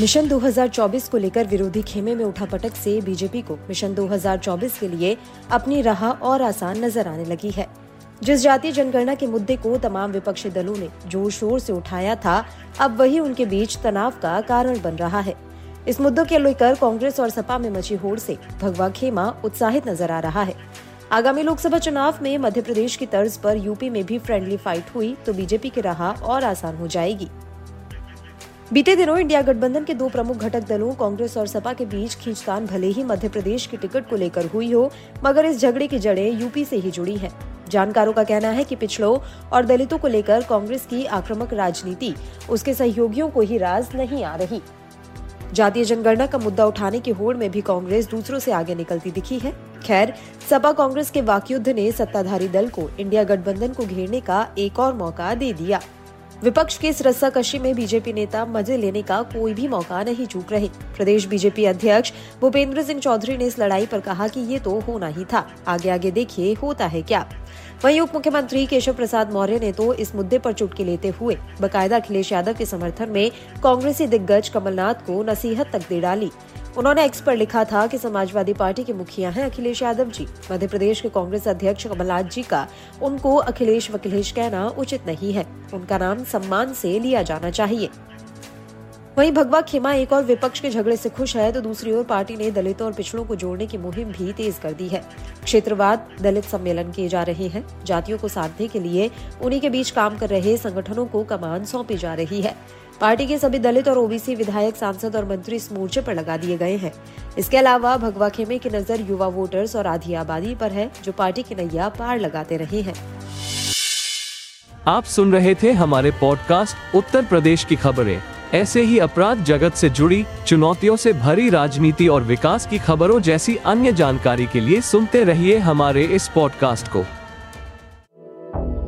Mission 2024 को लेकर विरोधी खेमे में उठा पटक से बीजेपी को मिशन 2024 के लिए अपनी राह और आसान नज़र आने लगी है। जिस जातीय जनगणना के मुद्दे को तमाम विपक्षी दलों ने ज़ोर शोर से उठाया था, अब वही उनके बीच तनाव का कारण बन रहा है। इस मुद्दों के लेकर कांग्रेस और सपा में मची होड़ से भगवा खेमा उत्साहित नज़र आ रहा है। आगामी लोकसभा चुनाव में मध्य प्रदेश की तर्ज पर यूपी में भी फ्रेंडली फाइट हुई तो बीजेपी की राह और आसान हो जाएगी। बीते दिनों इंडिया गठबंधन के दो प्रमुख घटक दलों, कांग्रेस और सपा के बीच खींचतान भले ही मध्य प्रदेश की टिकट को लेकर हुई हो, मगर इस झगड़े की जड़ें यूपी से ही जुड़ी हैं। जानकारों का कहना है कि पिछड़ों और दलितों को लेकर कांग्रेस की आक्रामक राजनीति, उसके सहयोगियों को ही राज नहीं आ रही। जातीय जनगणना का मुद्दा उठाने की होड़ में भी कांग्रेस दूसरों से आगे निकलती दिखी है। खैर, सपा कांग्रेस के वाकयुद्ध ने सत्ताधारी दल को इंडिया गठबंधन को घेरने का एक और मौका दे दिया। विपक्ष की इस रस्साकशी में बीजेपी नेता मज़े लेने का कोई भी मौका नहीं चूक रहे। प्रदेश बीजेपी अध्यक्ष भूपेंद्र सिंह चौधरी ने इस लड़ाई पर कहा कि ये तो होना ही था। आगे आगे देखिए, होता है क्या? वहीं उप मुख्यमंत्री केशव प्रसाद मौर्य ने तो इस मुद्दे पर चुटकी लेते हुए बकायदा अखिलेश यादव के समर्थन में कांग्रेसी दिग्गज कमलनाथ को नसीहत तक दे डाली। उन्होंने एक्स पर लिखा था कि समाजवादी पार्टी के मुखिया हैं अखिलेश यादव जी। मध्य प्रदेश के कांग्रेस अध्यक्ष कमलनाथ जी का उनको अखिलेश वकिलेश कहना उचित नहीं है। उनका नाम सम्मान से लिया जाना चाहिए। वहीं भगवा खेमा एक और विपक्ष के झगड़े से खुश है तो दूसरी ओर पार्टी ने दलितों और पिछड़ों को जोड़ने की मुहिम भी तेज कर दी है। क्षेत्रवाद, दलित सम्मेलन किए जा रहे हैं। जातियों को साधने के लिए उन्हीं के बीच काम कर रहे संगठनों को कमान सौंपी जा रही है। पार्टी के सभी दलित और ओबीसी विधायक, सांसद और मंत्री इस मोर्चे पर लगा दिए गए हैं। इसके अलावा भगवा खेमे की नज़र युवा वोटर्स और आधी आबादी पर है, जो पार्टी की नैया पार लगाते रहे हैं। आप सुन रहे थे हमारे पॉडकास्ट उत्तर प्रदेश की खबरें। ऐसे ही अपराध जगत से जुड़ी, चुनौतियों से भरी राजनीति और विकास की खबरों जैसी अन्य जानकारी के लिए सुनते रहिए हमारे इस पॉडकास्ट को।